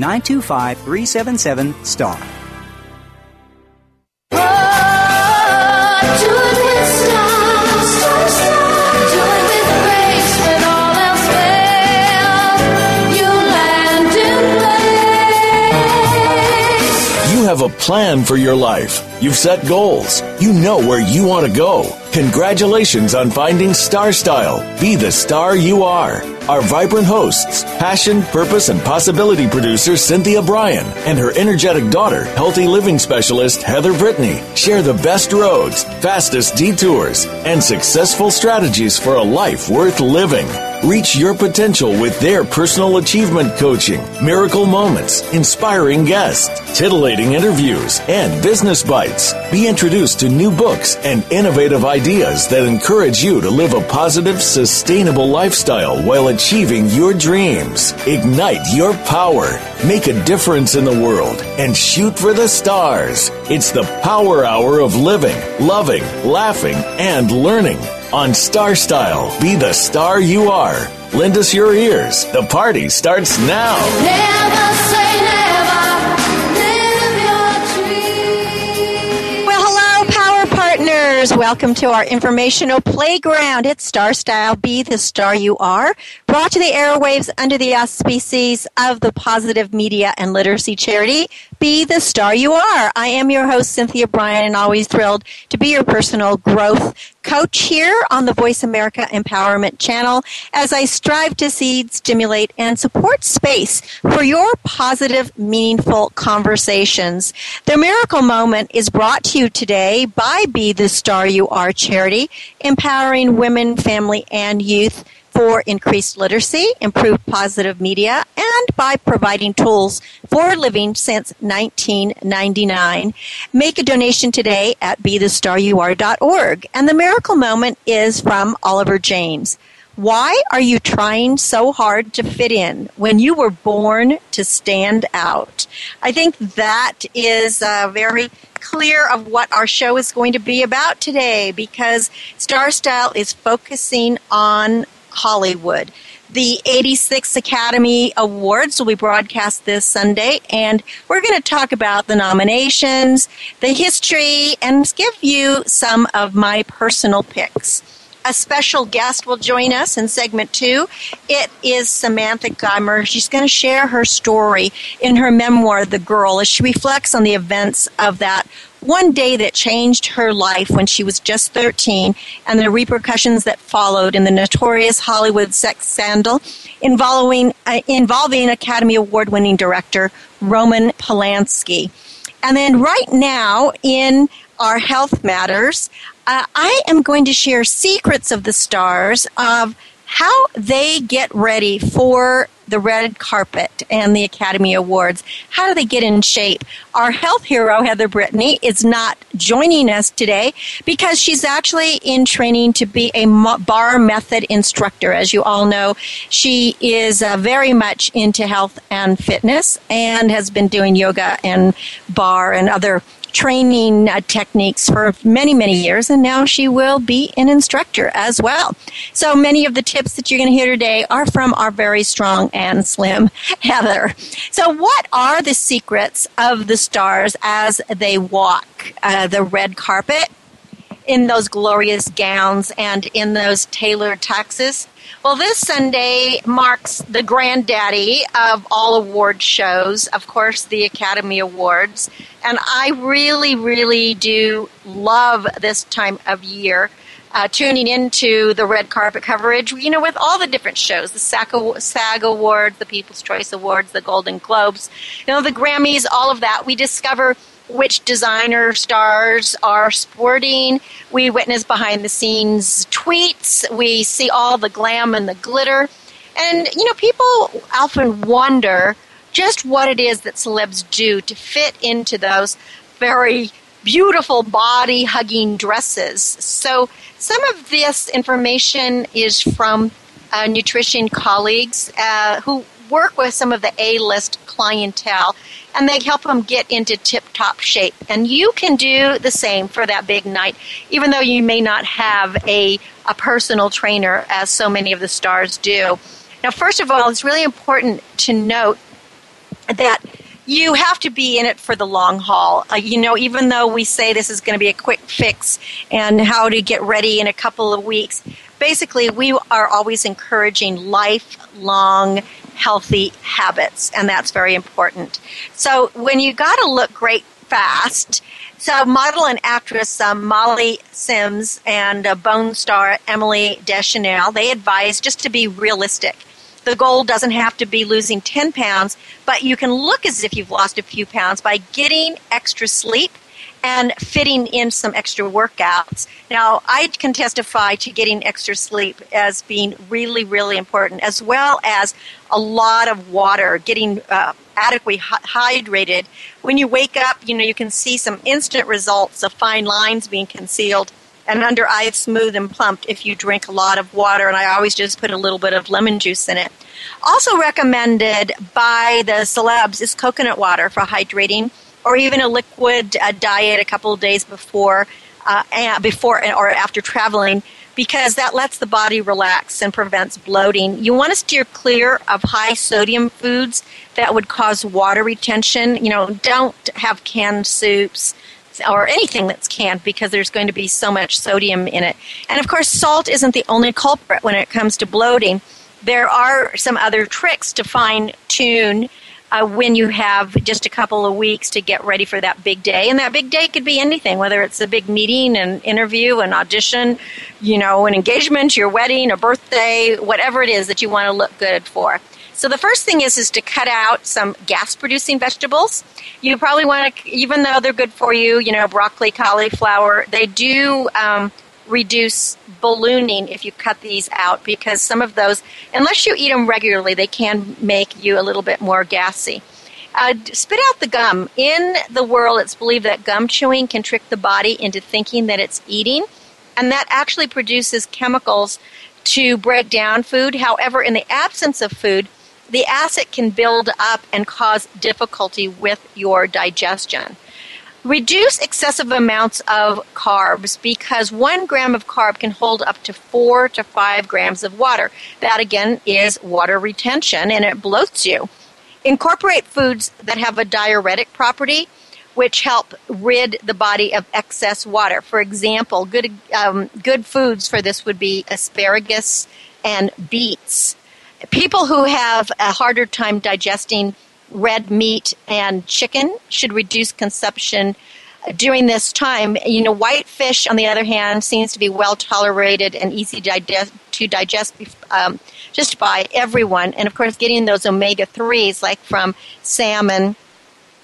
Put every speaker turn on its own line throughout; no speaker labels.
925 377 STAR.
You have a plan for your life. You've set goals. You know where you want to go. Congratulations on finding Star Style. Be the star you are. Our vibrant hosts, passion, purpose, and possibility producer Cynthia Brian and her energetic daughter, healthy living specialist Heather Brittany, share the best roads, fastest detours, and successful strategies for a life worth living. Reach your potential with their personal achievement coaching, miracle moments, inspiring guests, titillating interviews, and business bites. Be introduced to new books and innovative ideas that encourage you to live a positive, sustainable lifestyle while achieving your dreams. Ignite your power, make a difference in the world, and shoot for the stars. It's the power hour of living, loving, laughing, and learning. On Star Style, be the star you are. Lend us your ears. The party starts now.
Welcome to our informational playground. It's Star Style Be the Star You Are, brought to the airwaves under the auspices of the Positive Media and Literacy Charity. Be the Star You Are. I am your host, Cynthia Brian, and always thrilled to be your personal growth coach here on the Voice America Empowerment Channel as I strive to seed, stimulate, and support space for your positive, meaningful conversations. The Miracle Moment is brought to you today by Be the Star You Are charity, empowering women, family, and youth for increased literacy, improved positive media, and by providing tools for living since 1999. Make a donation today at BeTheStarYouAre.org. And the miracle moment is from Oliver James. Why are you trying so hard to fit in when you were born to stand out? I think that is uh, very clear of what our show is going to be about today because Star Style is focusing on Hollywood. The 86th Academy Awards will be broadcast this Sunday, and we're going to talk about the nominations, the history, and give you some of my personal picks. A special guest will join us in segment two. It is Samantha Geimer. She's going to share her story in her memoir, The Girl, as she reflects on the events of that one day that changed her life when she was just 13 and the repercussions that followed in the notorious Hollywood sex scandal involving, uh, involving Academy Award winning director Roman Polanski. And then right now in our health matters, uh, I am going to share secrets of the stars of how they get ready for the red carpet and the Academy Awards. How do they get in shape? Our health hero, Heather Brittany, is not joining us today because she's actually in training to be a bar method instructor. As you all know, she is uh, very much into health and fitness and has been doing yoga and bar and other training uh, techniques for many, many years, and now she will be an instructor as well. So many of the tips that you're going to hear today are from our very strong and slim Heather. So, what are the secrets of the stars as they walk uh, the red carpet? In those glorious gowns and in those tailored tuxes. Well, this Sunday marks the granddaddy of all award shows, of course, the Academy Awards. And I really, really do love this time of year. Uh, tuning into the red carpet coverage, you know, with all the different shows, the SAG, SAG Awards, the People's Choice Awards, the Golden Globes, you know, the Grammys, all of that. We discover which designer stars are sporting. We witness behind the scenes tweets. We see all the glam and the glitter. And, you know, people often wonder just what it is that celebs do to fit into those very beautiful body hugging dresses. So, some of this information is from uh, nutrition colleagues uh, who work with some of the A list clientele and they help them get into tip top shape. And you can do the same for that big night, even though you may not have a, a personal trainer, as so many of the stars do. Now, first of all, it's really important to note that you have to be in it for the long haul. Uh, you know, even though we say this is going to be a quick fix and how to get ready in a couple of weeks, basically, we are always encouraging lifelong healthy habits, and that's very important. So, when you got to look great fast, so model and actress um, Molly Sims and uh, Bones star Emily Deschanel, they advise just to be realistic the goal doesn't have to be losing 10 pounds, but you can look as if you've lost a few pounds by getting extra sleep and fitting in some extra workouts. Now, I can testify to getting extra sleep as being really, really important, as well as a lot of water, getting uh, adequately hydrated. When you wake up, you know, you can see some instant results of fine lines being concealed and under eyes smooth and plumped if you drink a lot of water. And I always just put a little bit of lemon juice in it. Also recommended by the celebs is coconut water for hydrating, or even a liquid uh, diet a couple of days before, uh, before or after traveling, because that lets the body relax and prevents bloating. You want to steer clear of high sodium foods that would cause water retention. You know, don't have canned soups or anything that's canned because there's going to be so much sodium in it. And of course, salt isn't the only culprit when it comes to bloating. There are some other tricks to fine tune uh, when you have just a couple of weeks to get ready for that big day. And that big day could be anything, whether it's a big meeting, an interview, an audition, you know, an engagement, your wedding, a birthday, whatever it is that you want to look good for. So the first thing is is to cut out some gas producing vegetables. You probably want to, even though they're good for you, you know, broccoli, cauliflower, they do um, reduce ballooning if you cut these out because some of those, unless you eat them regularly, they can make you a little bit more gassy. Uh, spit out the gum. In the world, it's believed that gum chewing can trick the body into thinking that it's eating, and that actually produces chemicals to break down food. However, in the absence of food, the acid can build up and cause difficulty with your digestion. Reduce excessive amounts of carbs because one gram of carb can hold up to four to five grams of water. That again is water retention and it bloats you. Incorporate foods that have a diuretic property, which help rid the body of excess water. For example, good, um, good foods for this would be asparagus and beets people who have a harder time digesting red meat and chicken should reduce consumption during this time. You know, white fish, on the other hand, seems to be well tolerated and easy to digest, to digest um, just by everyone. And of course, getting those omega 3s like from salmon.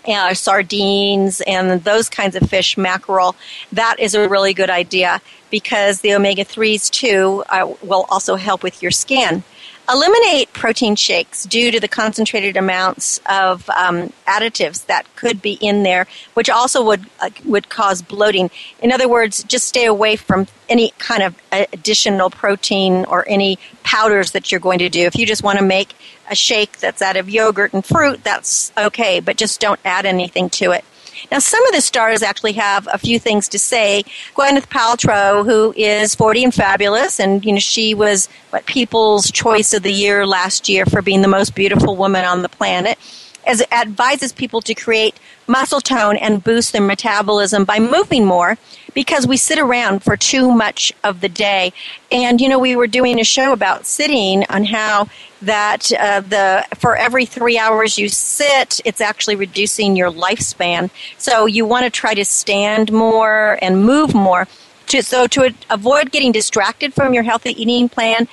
Uh, sardines and those kinds of fish, mackerel, that is a really good idea because the omega 3s too uh, will also help with your skin. Eliminate protein shakes due to the concentrated amounts of um, additives that could be in there, which also would uh, would cause bloating. In other words, just stay away from any kind of additional protein or any powders that you're going to do. If you just want to make a shake that's out of yogurt and fruit, that's okay, but just don't add anything to it. Now, some of the stars actually have a few things to say. Gwyneth Paltrow, who is 40 and fabulous, and you know she was what People's Choice of the Year last year for being the most beautiful woman on the planet, as advises people to create muscle tone and boost their metabolism by moving more because we sit around for too much of the day. And you know, we were doing a show about sitting on how that uh, the for every three hours you sit, it's actually reducing your lifespan. So you want to try to stand more and move more. To, so to avoid getting distracted from your healthy eating plan,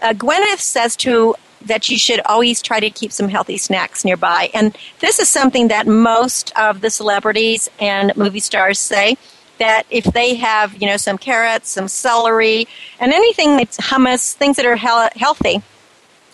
uh, Gwyneth says to that you should always try to keep some healthy snacks nearby. And this is something that most of the celebrities and movie stars say that if they have, you know, some carrots, some celery, and anything that's hummus, things that are he- healthy,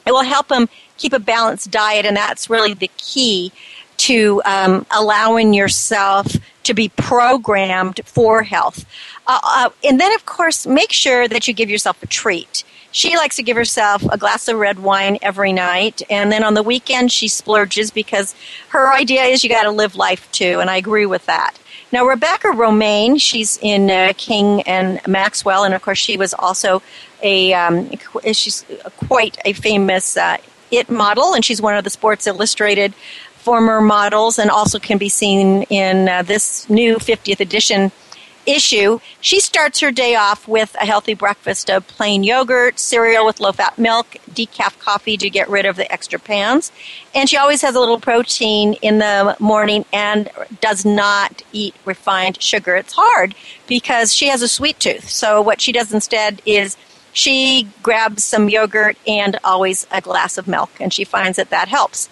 it will help them keep a balanced diet, and that's really the key to um, allowing yourself to be programmed for health. Uh, uh, and then, of course, make sure that you give yourself a treat. She likes to give herself a glass of red wine every night, and then on the weekend she splurges because her idea is you got to live life too, and I agree with that. Now, Rebecca Romijn, she's in uh, King and Maxwell, and of course, she was also a um, she's quite a famous uh, it model, and she's one of the Sports Illustrated former models, and also can be seen in uh, this new 50th edition issue. She starts her day off with a healthy breakfast of plain yogurt, cereal with low fat milk, decaf coffee to get rid of the extra pounds. And she always has a little protein in the morning and does not eat refined sugar. It's hard because she has a sweet tooth. So what she does instead is she grabs some yogurt and always a glass of milk, and she finds that that helps.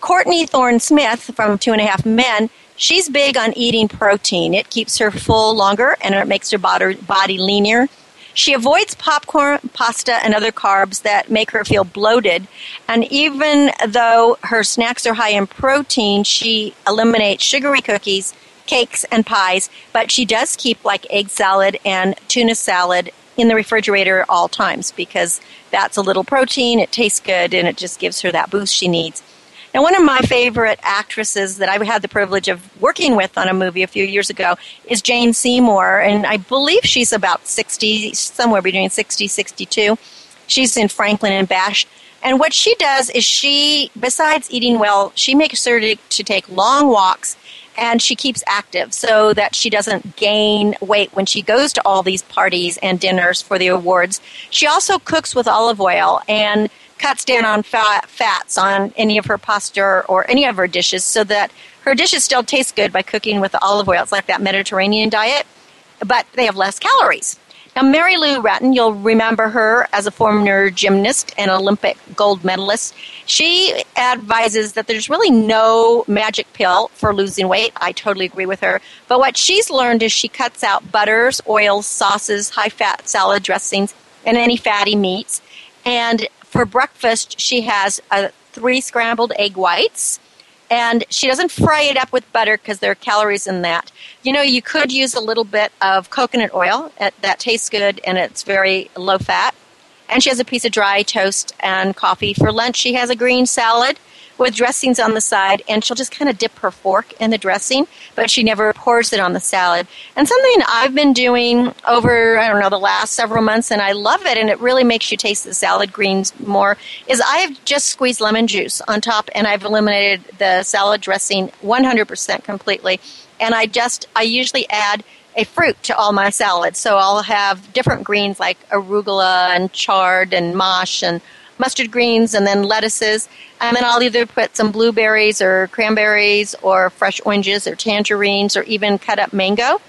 Courtney Thorne Smith from Two and a Half Men She's big on eating protein. It keeps her full longer and it makes her body leaner. She avoids popcorn, pasta, and other carbs that make her feel bloated. And even though her snacks are high in protein, she eliminates sugary cookies, cakes, and pies. But she does keep like egg salad and tuna salad in the refrigerator at all times because that's a little protein, it tastes good, and it just gives her that boost she needs. Now, one of my favorite actresses that I had the privilege of working with on a movie a few years ago is Jane Seymour, and I believe she's about 60, somewhere between 60, 62. She's in Franklin and Bash. And what she does is she, besides eating well, she makes sure to, to take long walks and she keeps active so that she doesn't gain weight when she goes to all these parties and dinners for the awards. She also cooks with olive oil and cuts down on fat, fats on any of her pasta or any of her dishes so that her dishes still taste good by cooking with olive oil. It's like that Mediterranean diet, but they have less calories. Now, Mary Lou Retton, you'll remember her as a former gymnast and Olympic gold medalist. She advises that there's really no magic pill for losing weight. I totally agree with her. But what she's learned is she cuts out butters, oils, sauces, high fat salad dressings, and any fatty meats. And for breakfast, she has uh, three scrambled egg whites, and she doesn't fry it up with butter because there are calories in that. You know, you could use a little bit of coconut oil. That tastes good and it's very low fat. And she has a piece of dry toast and coffee. For lunch, she has a green salad with dressings on the side, and she'll just kind of dip her fork in the dressing, but she never pours it on the salad. And something I've been doing over, I don't know, the last several months, and I love it, and it really makes you taste the salad greens more, is I've just squeezed lemon juice on top, and I've eliminated the salad dressing 100% completely. And I just, I usually add a fruit to all my salads. So I'll have different greens like arugula and chard and mâche and mustard greens and then lettuces. And then I'll either put some blueberries or cranberries or fresh oranges or tangerines or even cut up mango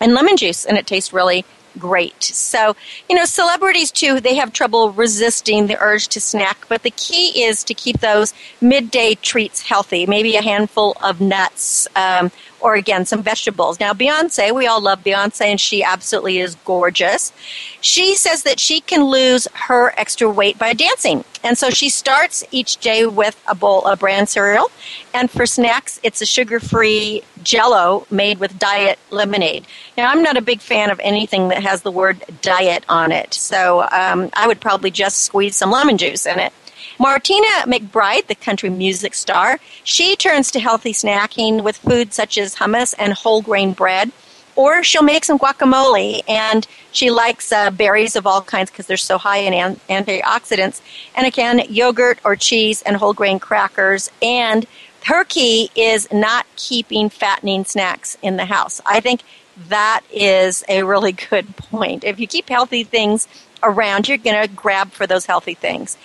and lemon juice. And it tastes really great. So, you know, celebrities too, they have trouble resisting the urge to snack, but the key is to keep those midday treats healthy. Maybe a handful of nuts, um, or again, some vegetables. Now, Beyonce, we all love Beyonce, and she absolutely is gorgeous. She says that she can lose her extra weight by dancing. And so she starts each day with a bowl of bran cereal. And for snacks, it's a sugar free jello made with diet lemonade. Now, I'm not a big fan of anything that has the word diet on it. So um, I would probably just squeeze some lemon juice in it. Martina McBride, the country music star, she turns to healthy snacking with foods such as hummus and whole grain bread. Or she'll make some guacamole, and she likes uh, berries of all kinds because they're so high in an- antioxidants. And again, yogurt or cheese and whole grain crackers. And her key is not keeping fattening snacks in the house. I think that is a really good point. If you keep healthy things around, you're going to grab for those healthy things.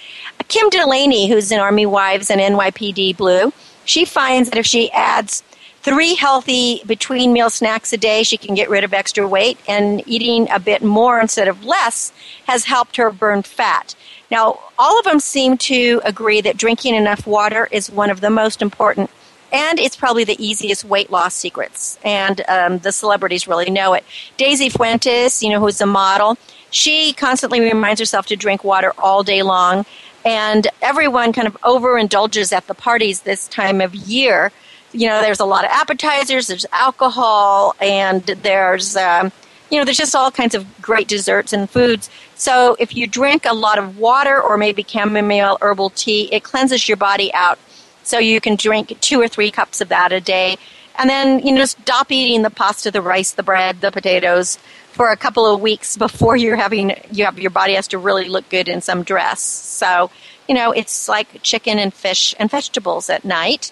Kim Delaney, who's in Army Wives and NYPD Blue, she finds that if she adds three healthy between meal snacks a day, she can get rid of extra weight, and eating a bit more instead of less has helped her burn fat. Now, all of them seem to agree that drinking enough water is one of the most important and it's probably the easiest weight loss secrets. And um, the celebrities really know it. Daisy Fuentes, you know, who's a model, she constantly reminds herself to drink water all day long. And everyone kind of overindulges at the parties this time of year. You know, there's a lot of appetizers, there's alcohol, and there's um, you know, there's just all kinds of great desserts and foods. So if you drink a lot of water or maybe chamomile herbal tea, it cleanses your body out. So you can drink two or three cups of that a day. And then, you know, just stop eating the pasta, the rice, the bread, the potatoes for a couple of weeks before you're having, you have, your body has to really look good in some dress. So, you know, it's like chicken and fish and vegetables at night.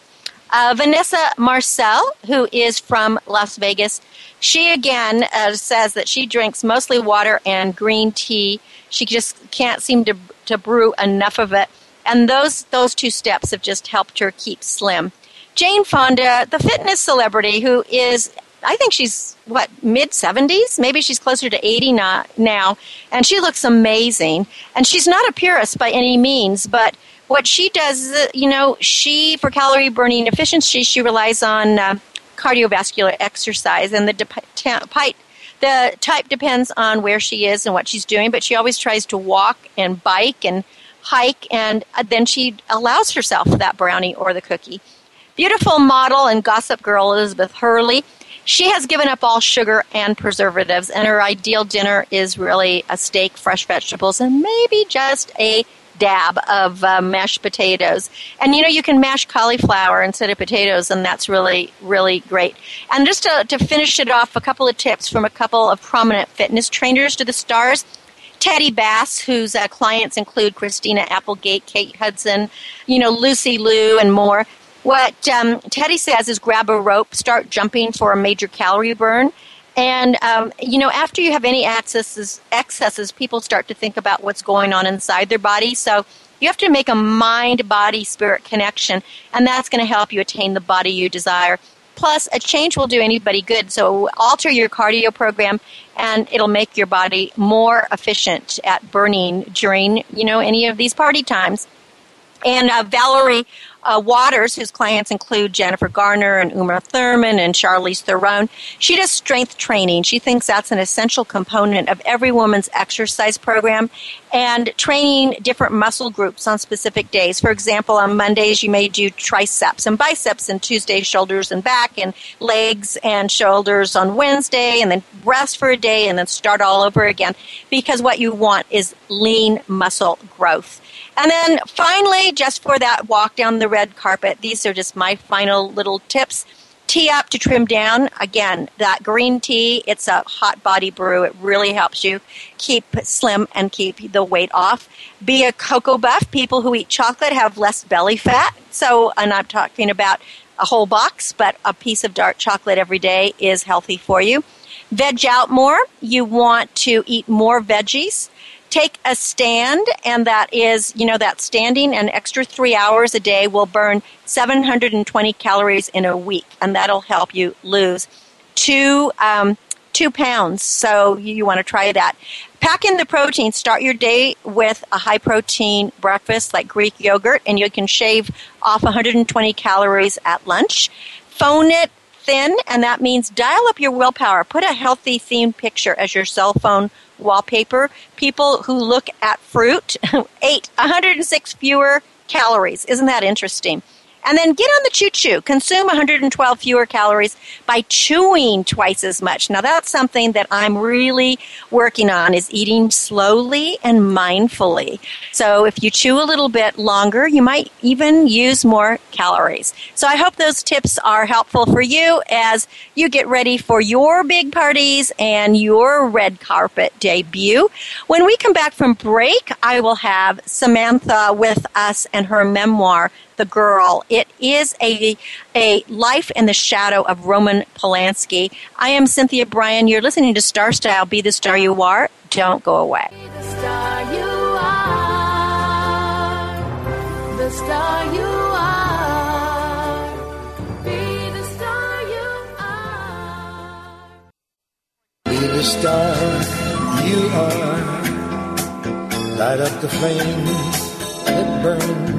Uh, Vanessa Marcil, who is from Las Vegas, she again uh, says that she drinks mostly water and green tea. She just can't seem to to brew enough of it, and those those two steps have just helped her keep slim. Jane Fonda, the fitness celebrity, who is I think she's what mid 70s, maybe she's closer to 80 now, and she looks amazing. And she's not a purist by any means, but what she does, you know, she for calorie burning efficiency, she relies on uh, cardiovascular exercise, and the de- the type depends on where she is and what she's doing. But she always tries to walk and bike and hike, and uh, then she allows herself that brownie or the cookie. Beautiful model and gossip girl Elizabeth Hurley. She has given up all sugar and preservatives, and her ideal dinner is really a steak, fresh vegetables, and maybe just a dab of uh, mashed potatoes. And you know, you can mash cauliflower instead of potatoes, and that's really, really great. And just to, to finish it off, a couple of tips from a couple of prominent fitness trainers to the stars. Teddy Bass, whose uh, clients include Christina Applegate, Kate Hudson, you know, Lucy Liu, and more. What um, Teddy says is grab a rope, start jumping for a major calorie burn. And um, you know, after you have any excesses, excesses, people start to think about what's going on inside their body. So you have to make a mind, body, spirit connection, and that's going to help you attain the body you desire. Plus, a change will do anybody good. So alter your cardio program, and it'll make your body more efficient at burning during you know any of these party times. And uh, Valerie uh, Waters, whose clients include Jennifer Garner and Uma Thurman and Charlize Theron, she does strength training. She thinks that's an essential component of every woman's exercise program and training different muscle groups on specific days. For example, on Mondays, you may do triceps and biceps, and Tuesday, shoulders and back, and legs and shoulders on Wednesday, and then rest for a day, and then start all over again because what you want is lean muscle growth. And then finally, just for that walk down the red carpet, these are just my final little tips. Tea up to trim down. Again, that green tea, it's a hot body brew. It really helps you keep slim and keep the weight off. Be a cocoa buff. People who eat chocolate have less belly fat. So, and I'm talking about a whole box, but a piece of dark chocolate every day is healthy for you. Veg out more. You want to eat more veggies take a stand, and that is, you know, that standing an extra three hours a day will burn 720 calories in a week, and that'll help you lose two um, two pounds. So you want to try that. Pack in the protein. Start your day with a high protein breakfast like Greek yogurt, and you can shave off 120 calories at lunch. Phone it thin, and that means dial up your willpower. Put a healthy themed picture as your cell phone wallpaper. People who look at fruit ate 106 fewer calories. Isn't that interesting? And then get on the choo choo. Consume 112 fewer calories by chewing twice as much. Now that's something that I'm really working on is eating slowly and mindfully. So if you chew a little bit longer, you might even use more calories. So I hope those tips are helpful for you as you get ready for your big parties and your red carpet debut. When we come back from break, I will have Samantha with us and her memoir the Girl. It is a, a life in the shadow of Roman Polanski. I am Cynthia Brian. You're listening to Star Style. Be the star you are. Don't go away.
Be the star you are. The star you are. Be the star you are.
Be the star you are. Light up the flame that burns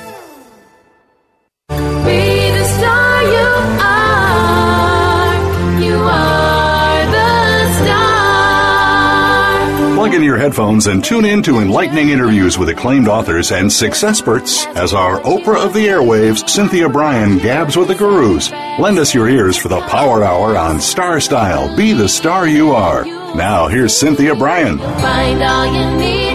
Plug in your headphones and tune in to enlightening interviews with acclaimed authors and success experts as our Oprah of the airwaves, Cynthia Brian, gabs with the gurus. Lend us your ears for the Power Hour on Star Style. Be the star you are. Now, here's Cynthia Brian.
Find all you need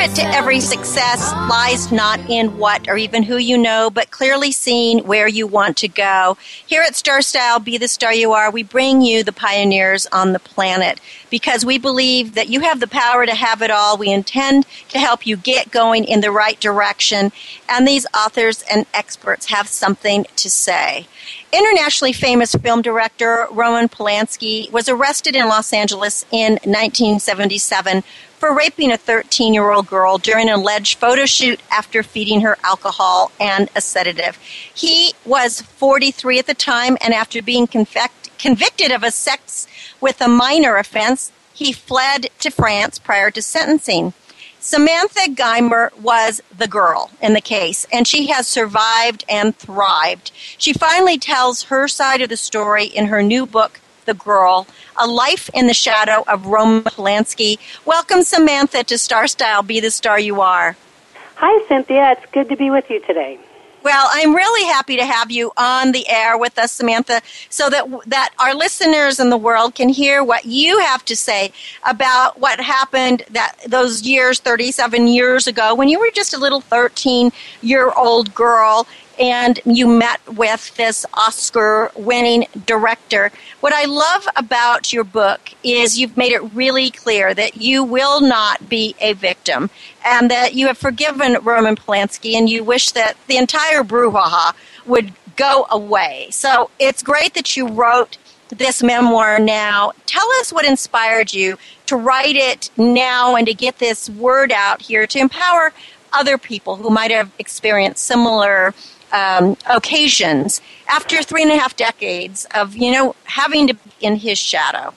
secret to every success lies not in what or even who you know, but clearly seeing where you want to go. Here at Star Style, Be the Star You Are, we bring you the pioneers on the planet because we believe that you have the power to have it all. We intend to help you get going in the right direction, and these authors and experts have something to say. Internationally famous film director Roman Polanski was arrested in Los Angeles in 1977 for raping a 13 year old girl during an alleged photo shoot after feeding her alcohol and a sedative. He was 43 at the time, and after being convict- convicted of a sex with a minor offense, he fled to France prior to sentencing. Samantha Geimer was the girl in the case, and she has survived and thrived. She finally tells her side of the story in her new book, The Girl A Life in the Shadow of Roman Polanski. Welcome, Samantha, to Star Style Be the Star You Are.
Hi, Cynthia. It's good to be with you today.
Well, I'm really happy to have you on the air with us, Samantha, so that that our listeners in the world can hear what you have to say about what happened that those years, 37 years ago, when you were just a little 13 year old girl and you met with this Oscar winning director. What I love about your book is you've made it really clear that you will not be a victim and that you have forgiven Roman Polanski and you wish that the entire brouhaha would go away. So it's great that you wrote this memoir now. Tell us what inspired you to write it now and to get this word out here to empower other people who might have experienced similar um, occasions after three and a half decades of, you know, having to be in his shadow.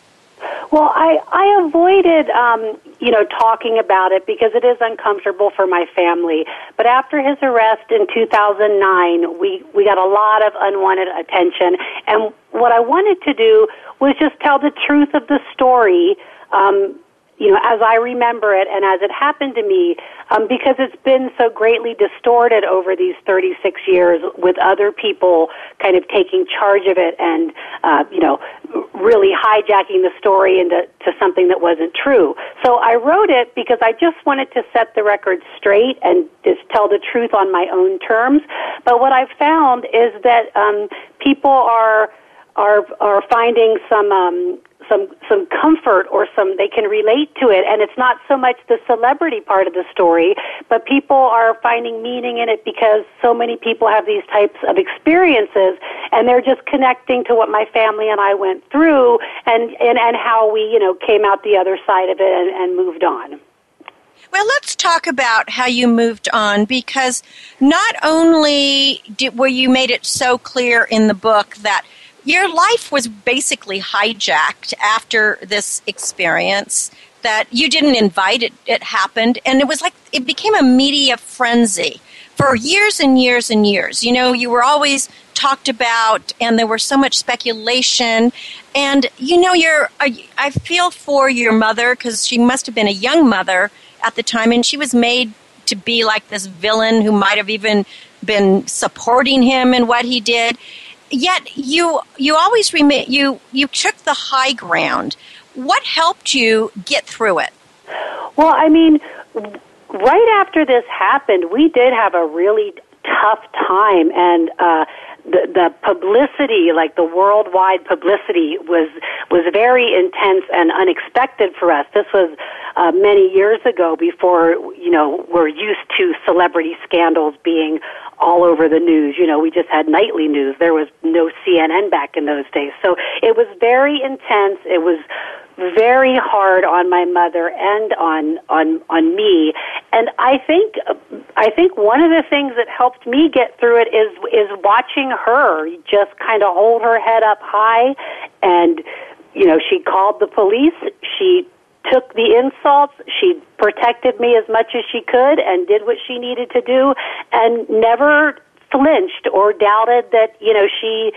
Well, I, I avoided, um, you know, talking about it because it is uncomfortable for my family. But after his arrest in 2009, we, we got a lot of unwanted attention. And what I wanted to do was just tell the truth of the story, um, you know, as I remember it and as it happened to me, um, because it's been so greatly distorted over these 36 years with other people kind of taking charge of it and, uh, you know, really hijacking the story into to something that wasn't true. So I wrote it because I just wanted to set the record straight and just tell the truth on my own terms. But what I've found is that um, people are are are finding some um, some some comfort or some they can relate to it. And it's not so much the celebrity part of the story but people are finding meaning in it because so many people have these types of experiences and they're just connecting to what my family and I went through and and, and how we you know came out the other side of it and, and moved on.
Well, let's talk about how you moved on because not only did, were you made it so clear in the book that your life was basically hijacked after this experience that you didn't invite it it happened and it was like it became a media frenzy for years and years and years. You know you were always talked about and there was so much speculation and you know you're I, I feel for your mother because she must have been a young mother at the time and she was made to be like this villain who might have even been supporting him in what he did yet you you always remain you you took the high ground what helped you get through it
Well, I mean, right after this happened, we did have a really tough time, and uh, the the publicity, like the worldwide publicity, was was very intense and unexpected for us. This was uh, many years ago, before you know we're used to celebrity scandals being all over the news. You know, we just had nightly news. There was no CNN back in those days, so it was very intense. It was very hard on my mother and on on on me and i think i think one of the things that helped me get through it is is watching her just kind of hold her head up high and you know she called the police she took the insults she protected me as much as she could and did what she needed to do and never flinched or doubted that you know she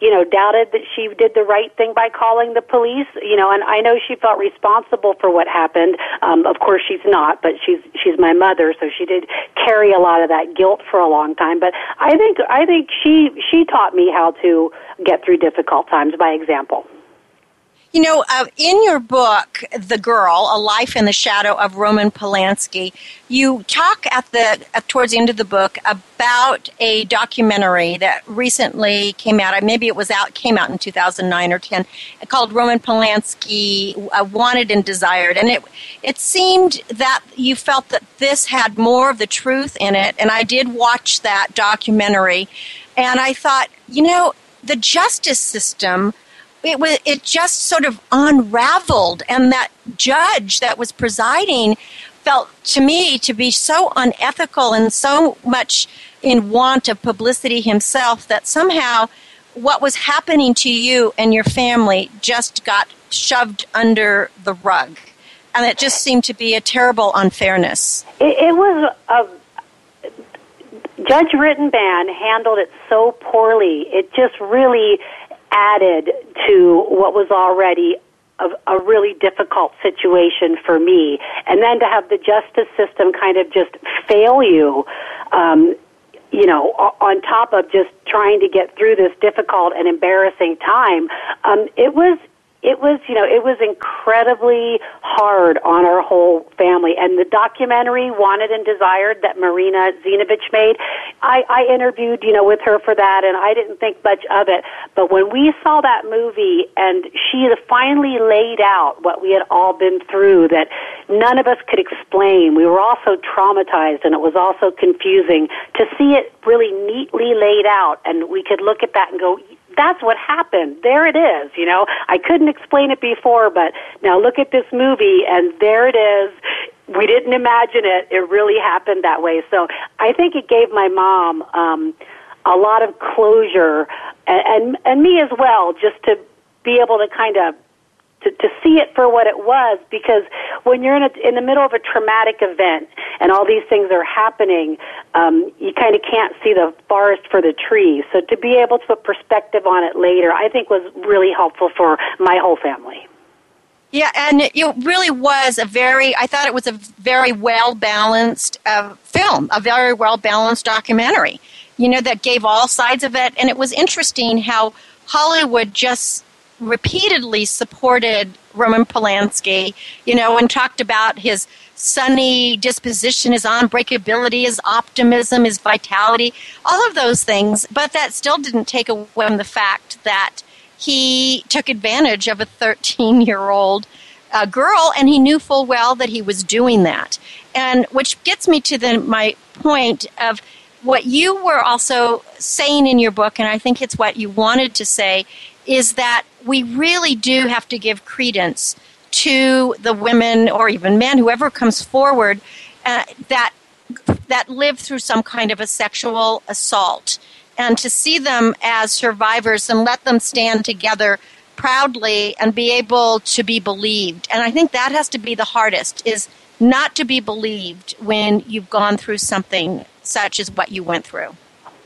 you know, doubted that she did the right thing by calling the police. You know, and I know she felt responsible for what happened. Um, of course, she's not, but she's she's my mother, so she did carry a lot of that guilt for a long time. But I think I think she she taught me how to get through difficult times by example.
You know, uh, in your book, The Girl: A Life in the Shadow of Roman Polanski, you talk at the towards the end of the book about a documentary that recently came out. Maybe it was out came out in 2009 or 10, called Roman Polanski uh, Wanted and Desired, and it it seemed that you felt that this had more of the truth in it. And I did watch that documentary, and I thought, you know, the justice system it was it just sort of unraveled and that judge that was presiding felt to me to be so unethical and so much in want of publicity himself that somehow what was happening to you and your family just got shoved under the rug and it just seemed to be a terrible unfairness
It, it was a Judge Rittenband handled it so poorly. It just really added to what was already a, a really difficult situation for me. And then to have the justice system kind of just fail you, um, you know, on top of just trying to get through this difficult and embarrassing time, um, it was it was, you know, it was incredibly hard on our whole family. And the documentary, Wanted and Desired, that Marina Zenovich made, I, I interviewed, you know, with her for that, and I didn't think much of it. But when we saw that movie, and she finally laid out what we had all been through, that none of us could explain. We were all so traumatized, and it was also confusing to see it really neatly laid out, and we could look at that and go, that's what happened. There it is. You know, I couldn't explain it before, but now look at this movie, and there it is. We didn't imagine it. It really happened that way. So I think it gave my mom um, a lot of closure, and, and and me as well, just to be able to kind of to, to see it for what it was because when you're in, a, in the middle of a traumatic event and all these things are happening, um, you kind of can't see the forest for the trees. So to be able to put perspective on it later, I think was really helpful for my whole family.
Yeah, and it really was a very, I thought it was a very well balanced uh, film, a very well balanced documentary, you know, that gave all sides of it. And it was interesting how Hollywood just repeatedly supported Roman Polanski, you know, and talked about his sunny disposition, his unbreakability, his optimism, his vitality, all of those things. But that still didn't take away from the fact that he took advantage of a 13 year old uh, girl and he knew full well that he was doing that. And which gets me to the, my point of what you were also saying in your book, and I think it's what you wanted to say, is that we really do have to give credence to the women or even men, whoever comes forward, uh, that that lived through some kind of a sexual assault, and to see them as survivors and let them stand together proudly and be able to be believed. And I think that has to be the hardest is not to be believed when you've gone through something such as what you went through.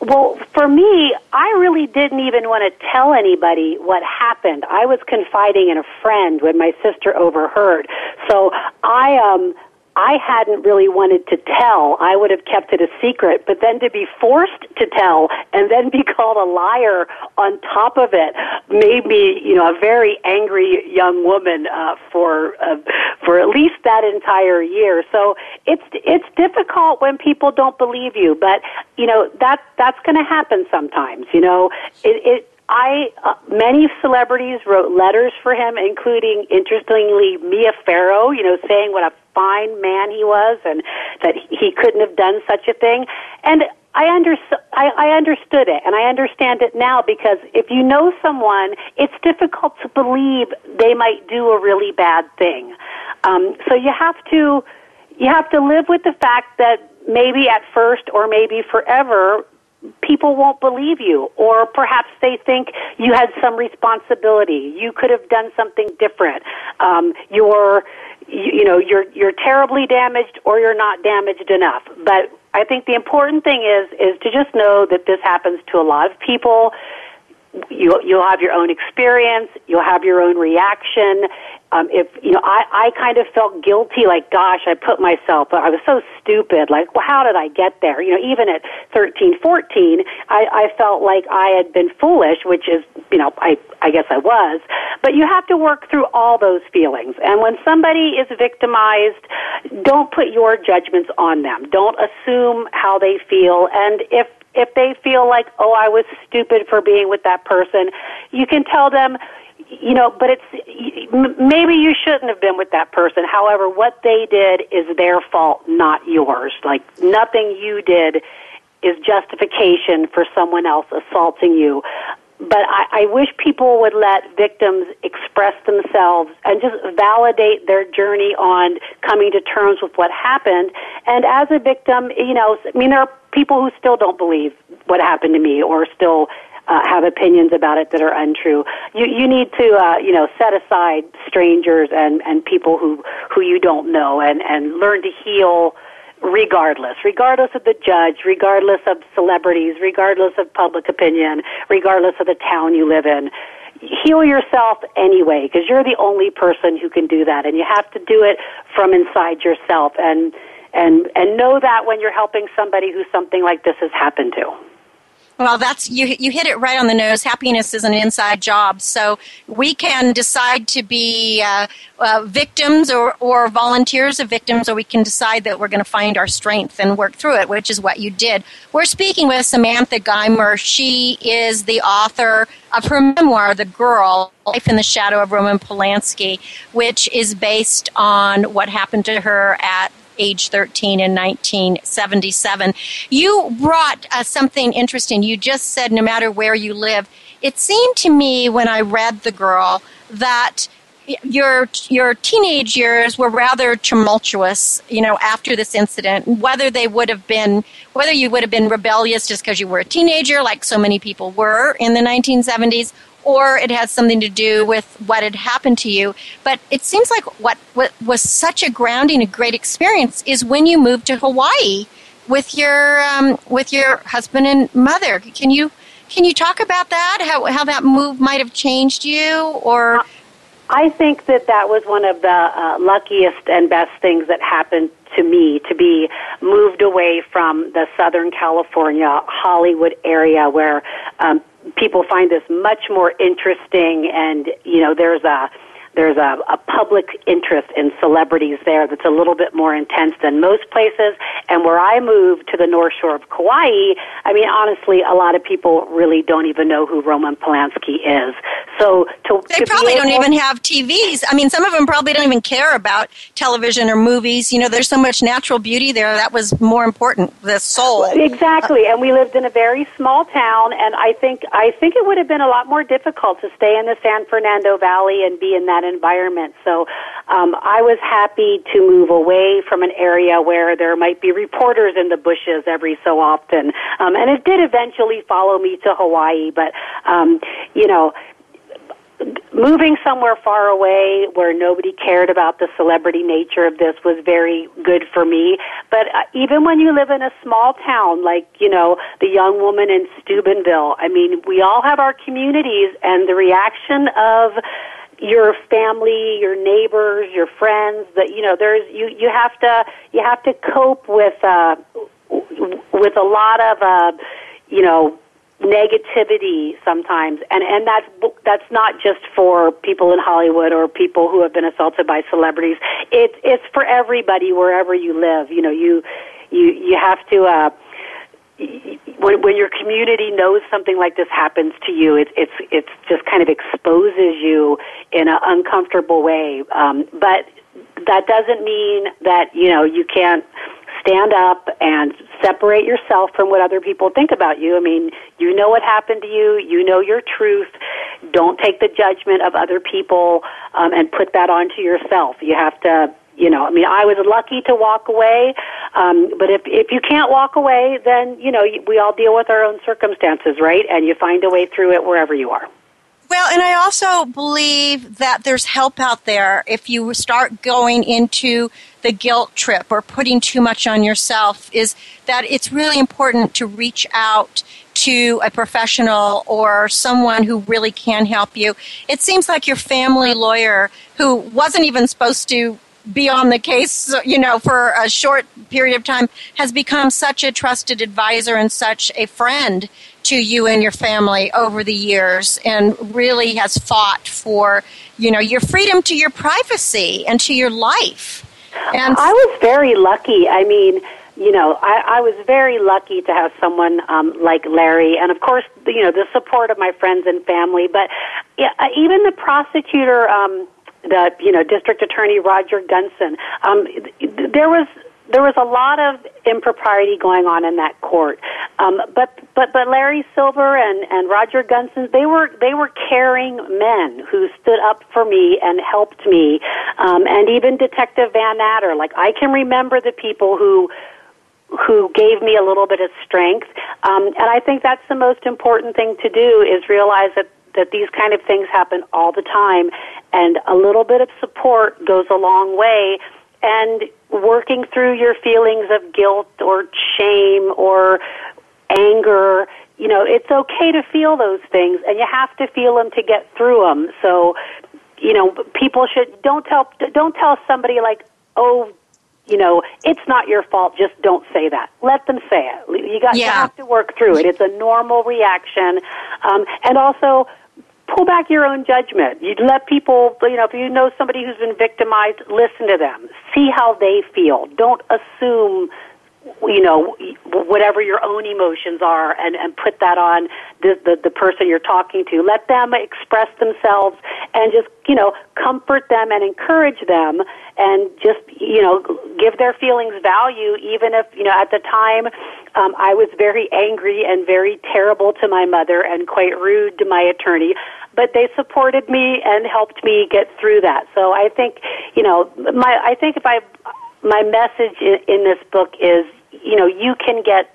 Well, for me, I really didn't even want to tell anybody what happened. I was confiding in a friend when my sister overheard. So I um I hadn't really wanted to tell. I would have kept it a secret, but then to be forced to tell and then be called a liar on top of it made me, you know, a very angry young woman uh, for uh, for at least that entire year. So it's it's difficult when people don't believe you, but you know that that's going to happen sometimes. You know, it, it I uh, many celebrities wrote letters for him, including interestingly Mia Farrow. You know, saying what a fine man he was and that he couldn't have done such a thing. And I, under, I, I understood it, and I understand it now because if you know someone, it's difficult to believe they might do a really bad thing. Um, so you have to you have to live with the fact that maybe at first or maybe forever people won't believe you or perhaps they think you had some responsibility you could have done something different um, you're you, you know you're you're terribly damaged or you're not damaged enough. But i think the important thing is is to just know that this happens to a lot of people you you'll have your own experience you'll have your own reaction um, if you know, I I kind of felt guilty, like gosh, I put myself. I was so stupid. Like, well, how did I get there? You know, even at thirteen, fourteen, I I felt like I had been foolish, which is you know, I I guess I was. But you have to work through all those feelings. And when somebody is victimized, don't put your judgments on them. Don't assume how they feel. And if if they feel like, oh, I was stupid for being with that person, you can tell them you know, but it's maybe you shouldn't have been with that person. However, what they did is their fault, not yours. Like nothing you did is justification for someone else assaulting you. But I, I wish people would let victims express themselves and just validate their journey on coming to terms with what happened. And as a victim, you know, I mean, there are people who still don't believe what happened to me or still uh, have opinions about it that are untrue. You you need to uh, you know set aside strangers and and people who who you don't know and and learn to heal regardless, regardless of the judge, regardless of celebrities, regardless of public opinion, regardless of the town you live in. Heal yourself anyway, because you're the only person who can do that, and you have to do it from inside yourself. And and and know that when you're helping somebody who something like this has happened to.
Well, that's you. You hit it right on the nose. Happiness is an inside job, so we can decide to be uh, uh, victims or, or volunteers of victims, or we can decide that we're going to find our strength and work through it, which is what you did. We're speaking with Samantha Geimer. She is the author of her memoir, The Girl: Life in the Shadow of Roman Polanski, which is based on what happened to her at age 13 in 1977. You brought uh, something interesting. You just said no matter where you live. It seemed to me when I read The Girl that your your teenage years were rather tumultuous, you know, after this incident. Whether they would have been, whether you would have been rebellious just because you were a teenager, like so many people were in the 1970s, or it has something to do with what had happened to you. But it seems like what, what was such a grounding, a great experience is when you moved to Hawaii with your um, with your husband and mother. Can you can you talk about that? How how that move might have changed you, or
I think that that was one of the uh, luckiest and best things that happened to me to be moved away from the Southern California Hollywood area where um, people find this much more interesting and you know there's a there's a, a public interest in celebrities there that's a little bit more intense than most places. And where I moved to the North Shore of Kauai, I mean, honestly, a lot of people really don't even know who Roman Polanski is. So to
they
to
probably
able,
don't even have TVs. I mean, some of them probably don't even care about television or movies. You know, there's so much natural beauty there. That was more important. The soul.
Exactly. And we lived in a very small town, and I think I think it would have been a lot more difficult to stay in the San Fernando Valley and be in that that environment. So um, I was happy to move away from an area where there might be reporters in the bushes every so often. Um, and it did eventually follow me to Hawaii, but um, you know, moving somewhere far away where nobody cared about the celebrity nature of this was very good for me. But uh, even when you live in a small town, like, you know, the young woman in Steubenville, I mean, we all have our communities and the reaction of your family, your neighbors, your friends, that, you know, there's, you, you have to, you have to cope with, uh, with a lot of, uh, you know, negativity sometimes. And and that's that's not just for people in Hollywood or people who have been assaulted by celebrities. It's it's for everybody wherever you live. You know you you you have to uh when when your community knows something like this happens to you it it's it's just kind of exposes you in an uncomfortable way um but that doesn't mean that you know you can't stand up and separate yourself from what other people think about you. I mean, you know what happened to you. You know your truth. Don't take the judgment of other people um, and put that onto yourself. You have to you know, I mean, I was lucky to walk away, um, but if if you can't walk away, then you know we all deal with our own circumstances, right? And you find a way through it wherever you are.
Well, and I also believe that there's help out there if you start going into the guilt trip or putting too much on yourself is that it's really important to reach out to a professional or someone who really can help you. It seems like your family lawyer who wasn't even supposed to be on the case, you know, for a short period of time has become such a trusted advisor and such a friend to you and your family over the years and really has fought for, you know, your freedom to your privacy and to your life.
And I was very lucky. I mean, you know, I, I was very lucky to have someone um, like Larry, and of course, you know, the support of my friends and family. But yeah, even the prosecutor, um, the you know, District Attorney Roger Gunson, um, there was there was a lot of impropriety going on in that court. Um, but but but Larry Silver and and Roger Gunson they were they were caring men who stood up for me and helped me, um, and even Detective Vannatter. Like I can remember the people who who gave me a little bit of strength. Um, and I think that's the most important thing to do is realize that that these kind of things happen all the time, and a little bit of support goes a long way. And working through your feelings of guilt or shame or anger, you know, it's okay to feel those things and you have to feel them to get through them. So, you know, people should don't tell don't tell somebody like, "Oh, you know, it's not your fault. Just don't say that. Let them say it. You got
yeah.
you have to work through it. It's a normal reaction, um, and also pull back your own judgment. You let people, you know, if you know somebody who's been victimized, listen to them. See how they feel. Don't assume you know whatever your own emotions are and and put that on the, the the person you're talking to. Let them express themselves and just you know comfort them and encourage them and just you know give their feelings value even if you know at the time um I was very angry and very terrible to my mother and quite rude to my attorney. But they supported me and helped me get through that. So I think you know my I think if I my message in, in this book is, you know, you can get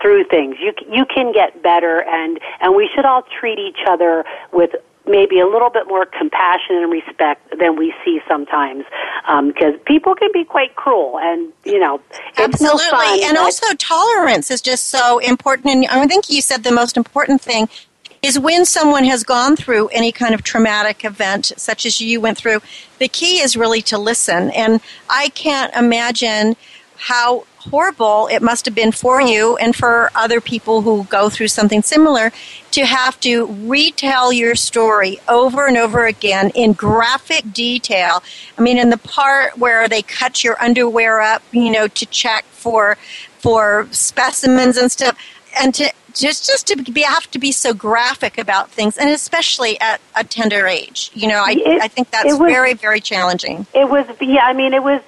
through things. You you can get better, and and we should all treat each other with maybe a little bit more compassion and respect than we see sometimes because um, people can be quite cruel and you know
absolutely
no
and also tolerance is just so important and i think you said the most important thing is when someone has gone through any kind of traumatic event, such as you went through, the key is really to listen. And I can't imagine how horrible it must have been for you and for other people who go through something similar to have to retell your story over and over again in graphic detail. I mean, in the part where they cut your underwear up, you know, to check for for specimens and stuff, and to just just to be have to be so graphic about things, and especially at a tender age. You know, I
it,
I think that's was, very very challenging.
It was yeah, I mean, it was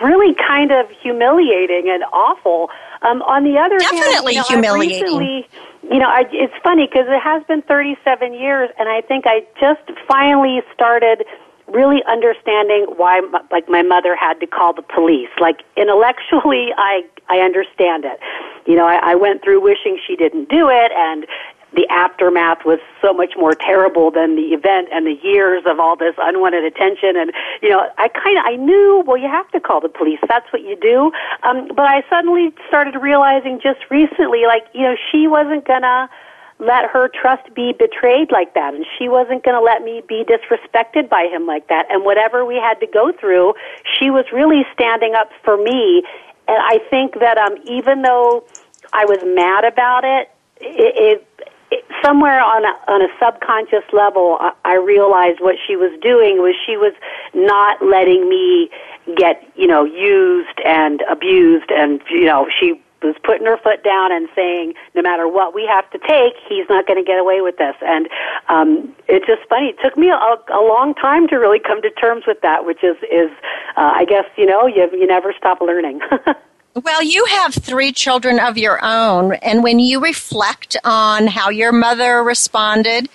really kind of humiliating and awful. Um, on the other
definitely
hand,
you know, humiliating.
Recently, you know, I, it's funny because it has been 37 years, and I think I just finally started really understanding why, like, my mother had to call the police. Like, intellectually, I I understand it. You know, I, I went through wishing she didn't do it, and the aftermath was so much more terrible than the event and the years of all this unwanted attention. And you know i kind of i knew well you have to call the police. That's what you do. Um but i suddenly started realizing just recently like you know she wasn't gonna let her trust be betrayed like that and she wasn't going to let me be disrespected by him like that. And whatever we had to go through she was really standing up for me. And i think that um even though i was mad about it it, it it, somewhere on a, on a subconscious level, I, I realized what she was doing was she was not letting me get, you know, used and abused, and you know, she was putting her foot down and saying, no matter what we have to take, he's not going to get away with this. And um, it's just funny. It took me a, a long time to really come to terms with that, which is is, uh, I guess, you know, you you never stop learning.
Well, you have three children of your own, and when you reflect on how your mother responded,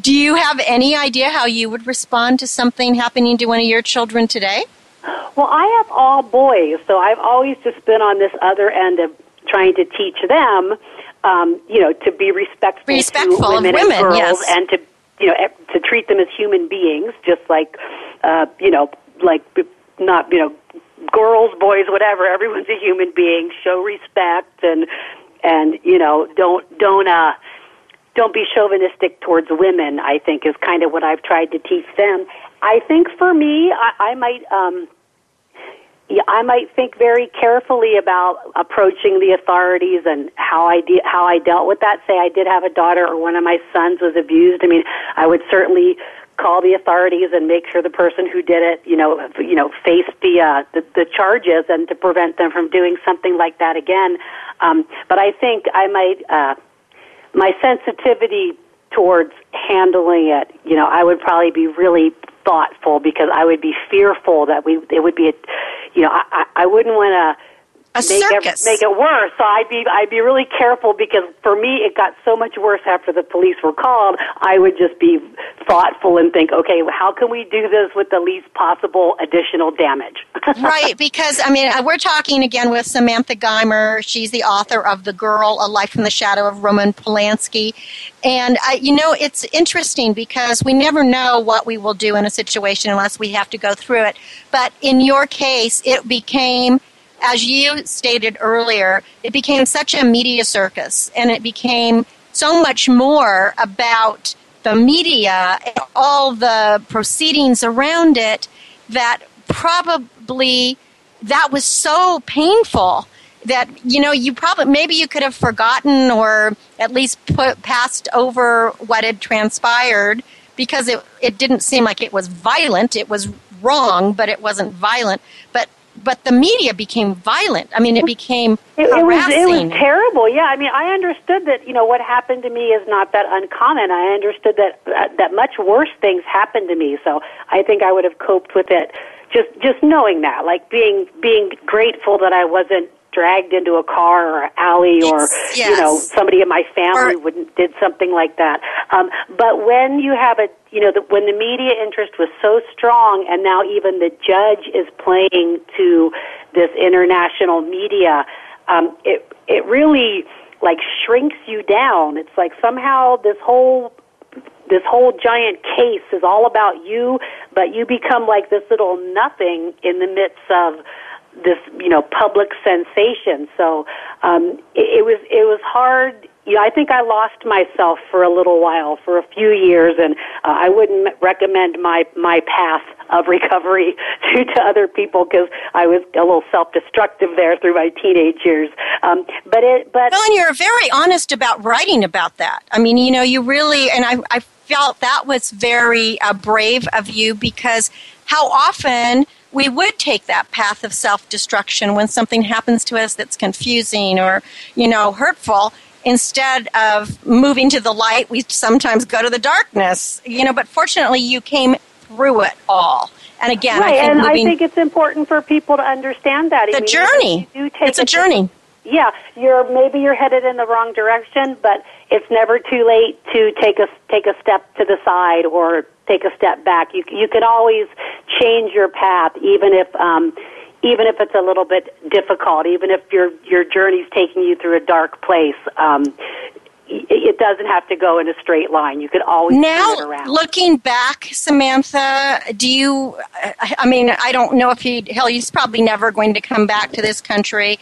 do you have any idea how you would respond to something happening to one of your children today?
Well, I have all boys, so I've always just been on this other end of trying to teach them, um, you know, to be respectful,
Respectful
to
of
women,
women,
and girls,
yes.
and to you know to treat them as human beings, just like uh, you know, like not you know, girls, boys, whatever. Everyone's a human being. Show respect and and you know, don't don't uh don't be chauvinistic towards women, I think is kind of what I've tried to teach them. I think for me, I, I might, um, yeah, I might think very carefully about approaching the authorities and how I de- how I dealt with that. Say I did have a daughter or one of my sons was abused. I mean, I would certainly call the authorities and make sure the person who did it, you know, you know, faced the uh, the, the charges and to prevent them from doing something like that again. Um, but I think I might. Uh, my sensitivity towards handling it, you know, I would probably be really thoughtful because I would be fearful that we it would be a, you know, I I, I wouldn't want to
A
make
circus.
it make it worse. So I'd be I'd be really careful because for me it got so much worse after the police were called. I would just be thoughtful and think, okay, how can we do this with the least possible additional damage?
right, because I mean, uh, we're talking again with Samantha Geimer. She's the author of The Girl, A Life in the Shadow of Roman Polanski. And, I, you know, it's interesting because we never know what we will do in a situation unless we have to go through it. But in your case, it became, as you stated earlier, it became such a media circus and it became so much more about the media and all the proceedings around it that probably that was so painful that you know you probably maybe you could have forgotten or at least put passed over what had transpired because it it didn't seem like it was violent. It was wrong but it wasn't violent. But but the media became violent i mean it became
It, it was it was terrible. Yeah, I mean, I understood that you know what happened to me is not that uncommon. I understood that that, that much worse things happened to me. So I think I would have coped with it just just knowing that, like being being grateful that I wasn't dragged into a car or alley or
Yes,
you know somebody in my family
Or-
wouldn't did something like that. Um, but when you have a you know the, when the media interest was so strong, and now even the judge is playing to this international media, um, it it really like shrinks you down. It's like somehow this whole this whole giant case is all about you, but you become like this little nothing in the midst of this, you know, public sensation. So um, it, it was it was hard. You know, I think I lost myself for a little while, for a few years, and uh, I wouldn't recommend my my path of recovery to, to other people because I was a little self-destructive there through my teenage years. Um, but it, but
Well, and you're very honest about writing about that. I mean, you know, you really, and I, I felt that was very uh, brave of you because how often we would take that path of self destruction when something happens to us that's confusing or, you know, hurtful. Instead of moving to the light, we sometimes go to the darkness, you know, but fortunately you came through it all. And again,
right,
I think
and
moving
I think it's important for people to understand that.
The journey.
You do take
It's a journey.
Yeah, you're maybe you're headed in the wrong direction, but it's never too late to take a take a step to the side or take a step back. You you can always change your path, even if um, even if it's a little bit difficult, even if your your journey's taking you through a dark place. Um, it doesn't have to go in a straight line. You could always
now
turn it around.
looking back, Samantha, do you? I mean, I don't know if he hell, he's probably never going to come back to this country.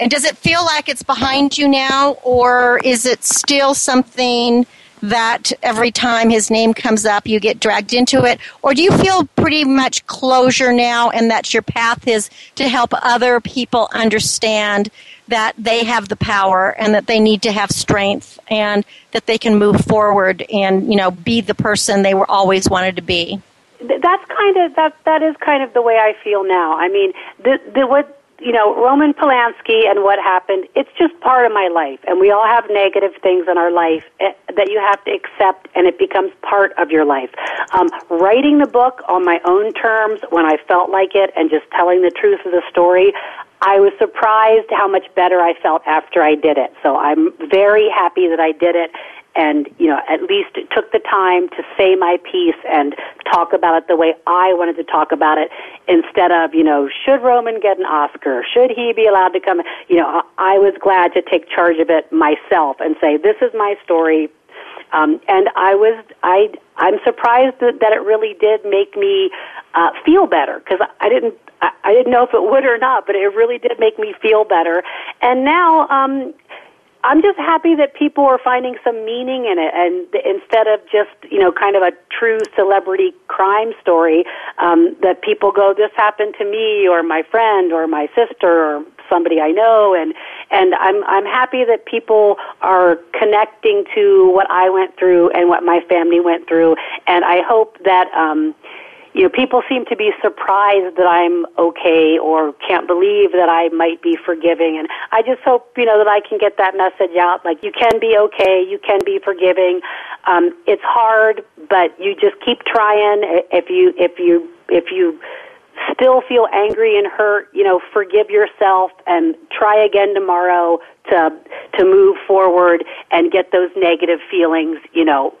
And does it feel like it's behind you now, or is it still something that every time his name comes up, you get dragged into it? Or do you feel pretty much closure now, and that your path is to help other people understand that they have the power and that they need to have strength and that they can move forward and you know be the person they were always wanted to be?
That's kind of that. That is kind of the way I feel now. I mean, the the what you know, Roman Polanski and what happened. It's just part of my life, and we all have negative things in our life eh, that you have to accept, and it becomes part of your life. Um, writing the book on my own terms when I felt like it, and just telling the truth of the story. I was surprised how much better I felt after I did it. So I'm very happy that I did it and you know at least took the time to say my piece and talk about it the way I wanted to talk about it instead of you know should Roman get an Oscar? Should he be allowed to come? You know I was glad to take charge of it myself and say this is my story. Um, and I was I I'm surprised that, that it really did make me uh, feel better because I didn't I, I didn't know if it would or not, but it really did make me feel better. And now um, I'm just happy that people are finding some meaning in it, and instead of just you know kind of a true celebrity crime story, um, that people go, "This happened to me," or my friend, or my sister, or somebody I know, and and I'm I'm happy that people are connecting to what I went through and what my family went through, and I hope that. Um, you know, people seem to be surprised that I'm okay or can't believe that I might be forgiving. And I just hope, you know, that I can get that message out. Like, you can be okay, you can be forgiving. Um, it's hard, but you just keep trying. If you, if you, if you, still feel angry and hurt, you know, forgive yourself and try again tomorrow to to move forward and get those negative feelings, you know,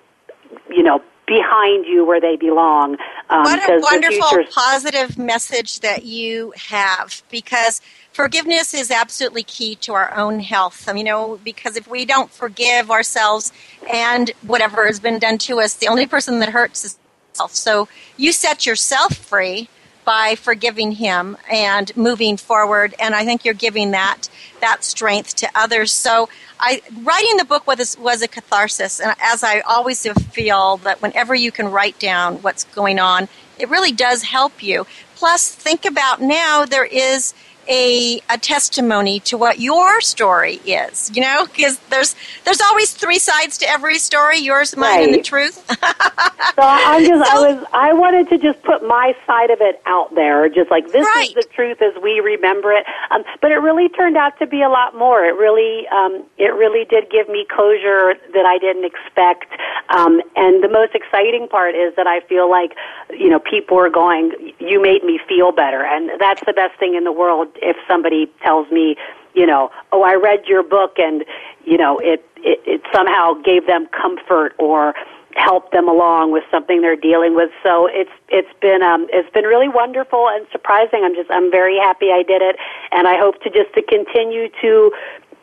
you know, behind you where they belong. Um,
what a wonderful positive message that you have because forgiveness is absolutely key to our own health. I mean, you know, because if we don't forgive ourselves and whatever has been done to us, the only person that hurts is self. So you set yourself free by forgiving him and moving forward and I think you're giving that that strength to others. So I writing the book was was a catharsis and as I always feel that whenever you can write down what's going on, it really does help you. Plus think about now there is a, a testimony to what your story is, you know, because there's there's always three sides to every story, yours, mine, and the truth.
So I'm just, I was, I wanted to just put my side of it out there, just like this
Right.
is the truth as we remember it. Um, but it really turned out to be a lot more. It really, um, it really did give me closure that I didn't expect. Um, and the most exciting part is that I feel like, you know, people are going, "You made me feel better," and that's the best thing in the world. If somebody tells me, you know, "Oh, I read your book," and you know, it it, it somehow gave them comfort or helped them along with something they're dealing with. So it's it's been um, it's been really wonderful and surprising. I'm just I'm very happy I did it, and I hope to just to continue to,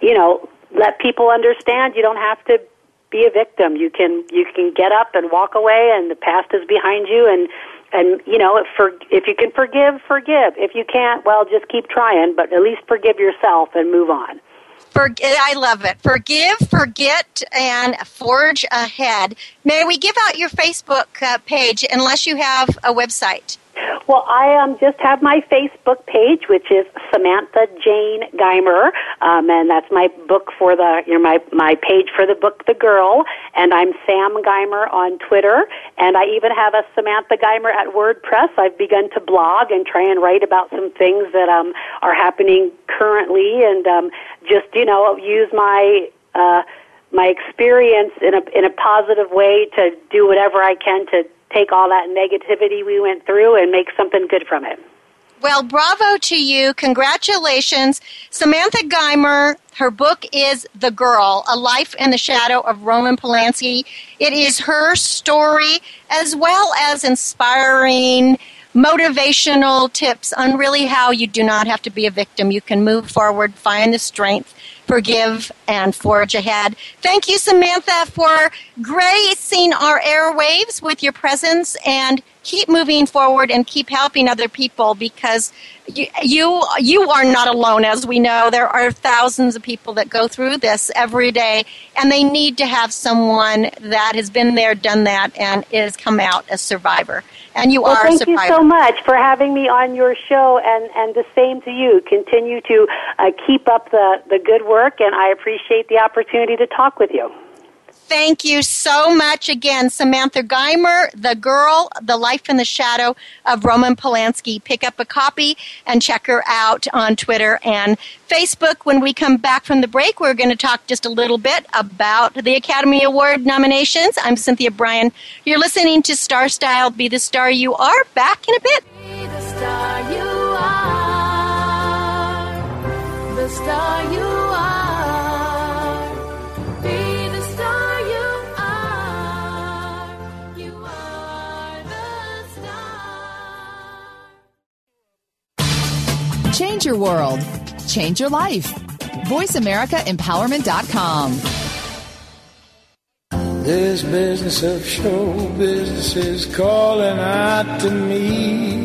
you know, let people understand you don't have to be a victim. You can you can get up and walk away, and the past is behind you, and and you know if for if you can forgive, forgive. If you can't, well, just keep trying, but at least forgive yourself and move on.
For, I love it. Forgive, forget, and forge ahead. May we give out your Facebook uh, page unless you have a website?
Well, I um, just have my Facebook page, which is Samantha Jane Geimer, um, and that's my book for the, you know, my my page for the book, The Girl, and I'm Sam Geimer on Twitter, and I even have a Samantha Geimer at WordPress. I've begun to blog and try and write about some things that um, are happening currently, and um, just you know use my. Uh, my experience in a in a positive way to do whatever I can to take all that negativity we went through and make something good from it.
Well, bravo to you. Congratulations. Samantha Geimer, her book is The Girl, A Life in the Shadow of Roman Polanski. It is her story as well as inspiring motivational tips on really how you do not have to be a victim. You can move forward, find the strength, forgive, and forge ahead. Thank you, Samantha, for gracing our airwaves with your presence and keep moving forward and keep helping other people because you, you you are not alone as we know there are thousands of people that go through this every day and they need to have someone that has been there done that and is come out a survivor and you
well,
are
thank you so much for having me on your show and and the same to you. Continue to uh, keep up the the good work and i appreciate the opportunity to talk with you
Thank you so much again, Samantha Geimer, The Girl, The Life in the Shadow of Roman Polanski. Pick up a copy and check her out on Twitter and Facebook. When we come back from the break, we're going to talk just a little bit about the Academy Award nominations. I'm Cynthia Brian. You're listening to Star Style Be the Star You Are. Back in a bit.
Be the star you are. The star you are.
Change your world. Change your life. VoiceAmericaEmpowerment.com.
This business of show business is calling out to me.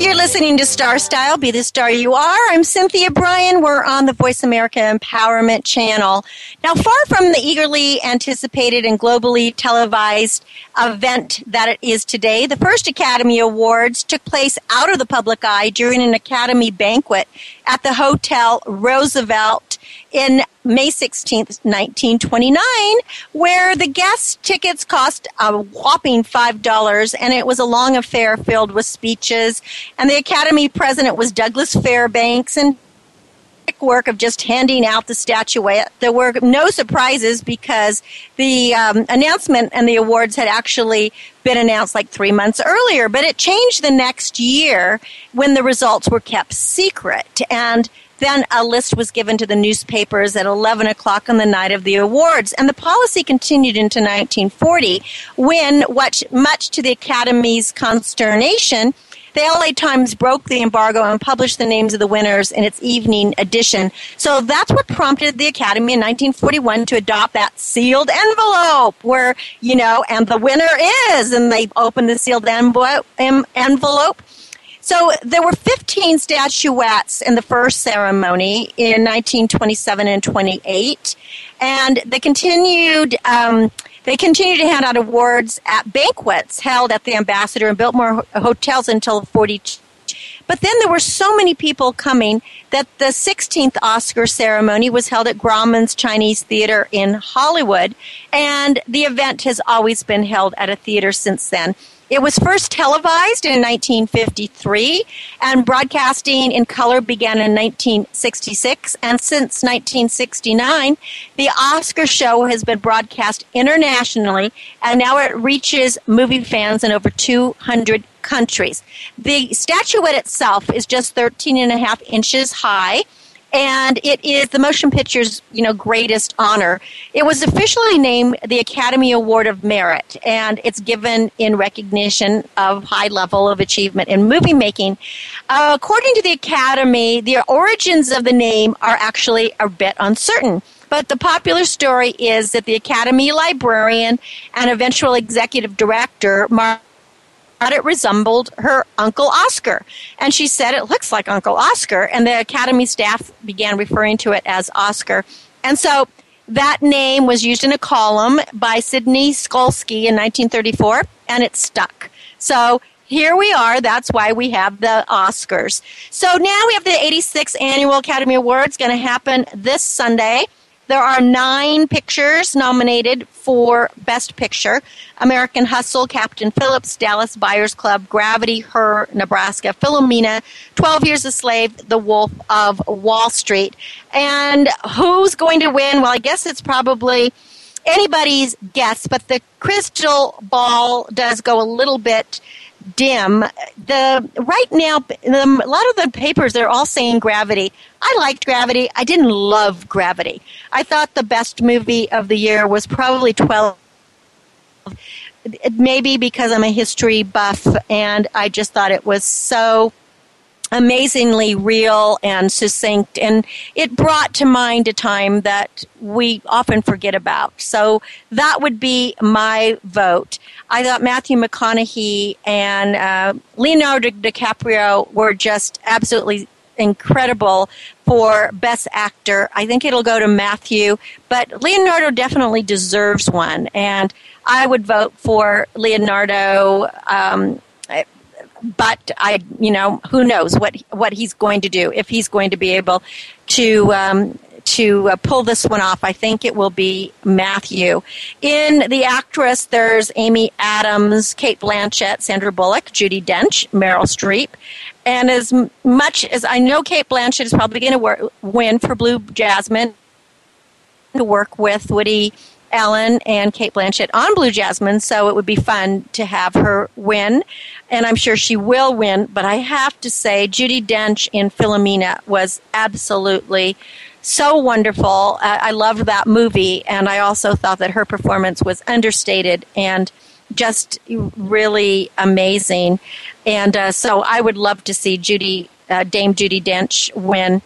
You're listening to Star Style, Be the Star You Are. I'm Cynthia Brian. We're on the Voice America Empowerment Channel. Now, far from the eagerly anticipated and globally televised event that it is today, the first Academy Awards took place out of the public eye during an Academy banquet at the Hotel Roosevelt in May 16th, 1929, where the guest tickets cost a whopping $5 and it was a long affair filled with speeches. And the Academy president was Douglas Fairbanks and work of just handing out the statuette. There were no surprises because the um, announcement and the awards had actually been announced like three months earlier, but it changed the next year when the results were kept secret. And then a list was given to the newspapers at 11 o'clock on the night of the awards. And the policy continued into 1940 when, much to the Academy's consternation, the LA Times broke the embargo and published the names of the winners in its evening edition. So that's what prompted the Academy in 1941 to adopt that sealed envelope where, you know, and the winner is, and they opened the sealed envelope. envelope. So there were 15 statuettes in the first ceremony in 1927 and 28, and they continued. Um, they continued to hand out awards at banquets held at the Ambassador and Biltmore hotels until 42. But then there were so many people coming that the 16th Oscar ceremony was held at Grauman's Chinese Theater in Hollywood, and the event has always been held at a theater since then. It was first televised in 1953, and broadcasting in color began in 1966. And since 1969, the Oscar show has been broadcast internationally, and now it reaches movie fans in over 200 countries. The statuette itself is just 13 and a half inches high and it is the motion picture's you know greatest honor. It was officially named the Academy Award of Merit, and it's given in recognition of high level of achievement in movie making. Uh, according to the Academy, the origins of the name are actually a bit uncertain. But the popular story is that the Academy librarian and eventual executive director, Mar- thought it resembled her Uncle Oscar. And she said it looks like Uncle Oscar. And the Academy staff began referring to it as Oscar. And so that name was used in a column by Sidney Skolsky in 1934, and it stuck. So here we are. That's why we have the Oscars. So now we have the 86th Annual Academy Awards going to happen this Sunday. There are nine pictures nominated for Best Picture American Hustle, Captain Phillips, Dallas Buyers Club, Gravity, Her, Nebraska, Philomena, 12 Years a Slave, The Wolf of Wall Street. And who's going to win? Well, I guess it's probably anybody's guess, but the crystal ball does go a little bit dim. The right now, the, a lot of the papers they're all saying Gravity. I liked Gravity. I didn't love Gravity. I thought the best movie of the year was probably Twelve. Maybe because I'm a history buff, and I just thought it was so amazingly real and succinct and it brought to mind a time that we often forget about so that would be my vote i thought matthew mcconaughey and uh, leonardo dicaprio were just absolutely incredible for best actor. I think it'll go to matthew but leonardo definitely deserves one. And i would vote for leonardo um, but I, you know, who knows what what he's going to do if he's going to be able to um, to uh, pull this one off. I think it will be Matthew. In the actress, there's Amy Adams, Cate Blanchett, Sandra Bullock, Judi Dench, Meryl Streep. And as much as I know Cate Blanchett is probably going to win for Blue Jasmine, to work with Woody Allen and Cate Blanchett on Blue Jasmine, so it would be fun to have her win. And I'm sure she will win, but I have to say, Judi Dench in Philomena was absolutely so wonderful. I loved that movie, and I also thought that her performance was understated and just really amazing. And uh, so I would love to see Judi, uh, Dame Judi Dench win.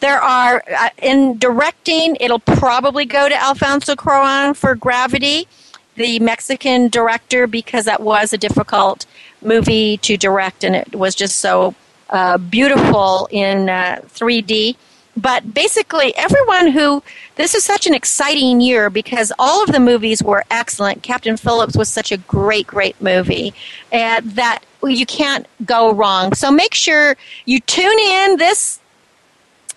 There are, uh, in directing, it'll probably go to Alfonso Cuaron for Gravity, the Mexican director, because that was a difficult movie to direct and it was just so uh, beautiful in uh, 3D. But basically, everyone who, this is such an exciting year because all of the movies were excellent. Captain Phillips was such a great, great movie and that you can't go wrong. So make sure you tune in this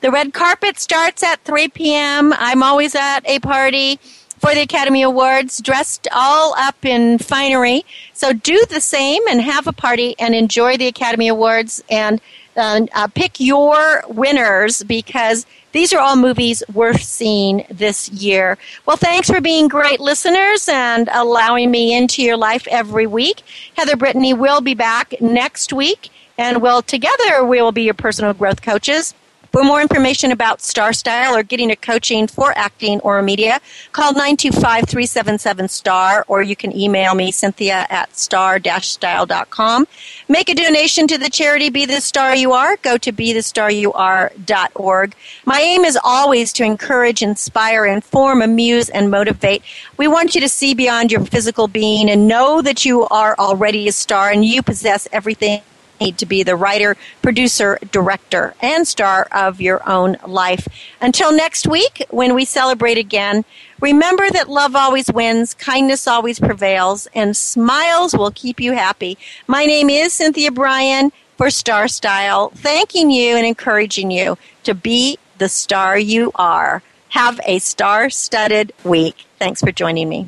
the red carpet starts at 3 p.m. I'm always at a party for the Academy Awards, dressed all up in finery. So do the same and have a party and enjoy the Academy Awards and uh, uh, pick your winners because these are all movies worth seeing this year. Well, thanks for being great listeners and allowing me into your life every week. Heather Brittany will be back next week, and we'll together we will be your personal growth coaches. For more information about Star Style or getting a coaching for acting or media, call 925-377-STAR or you can email me, Cynthia at star-style.com. Make a donation to the charity Be the Star You Are. Go to BeTheStarYouAre.org. My aim is always to encourage, inspire, inform, amuse, and motivate. We want you to see beyond your physical being and know that you are already a star and you possess everything need to be the writer, producer, director, and star of your own life. Until next week, when we celebrate again, remember that love always wins, kindness always prevails, and smiles will keep you happy. My name is Cynthia Brian for Star Style, thanking you and encouraging you to be the star you are. Have a star studded week. Thanks for joining me.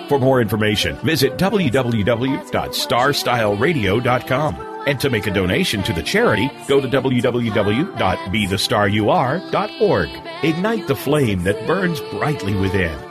For more information, visit www.starstyleradio.com. And to make a donation to the charity, go to www.bethestaryouare.org. Ignite the flame that burns brightly within.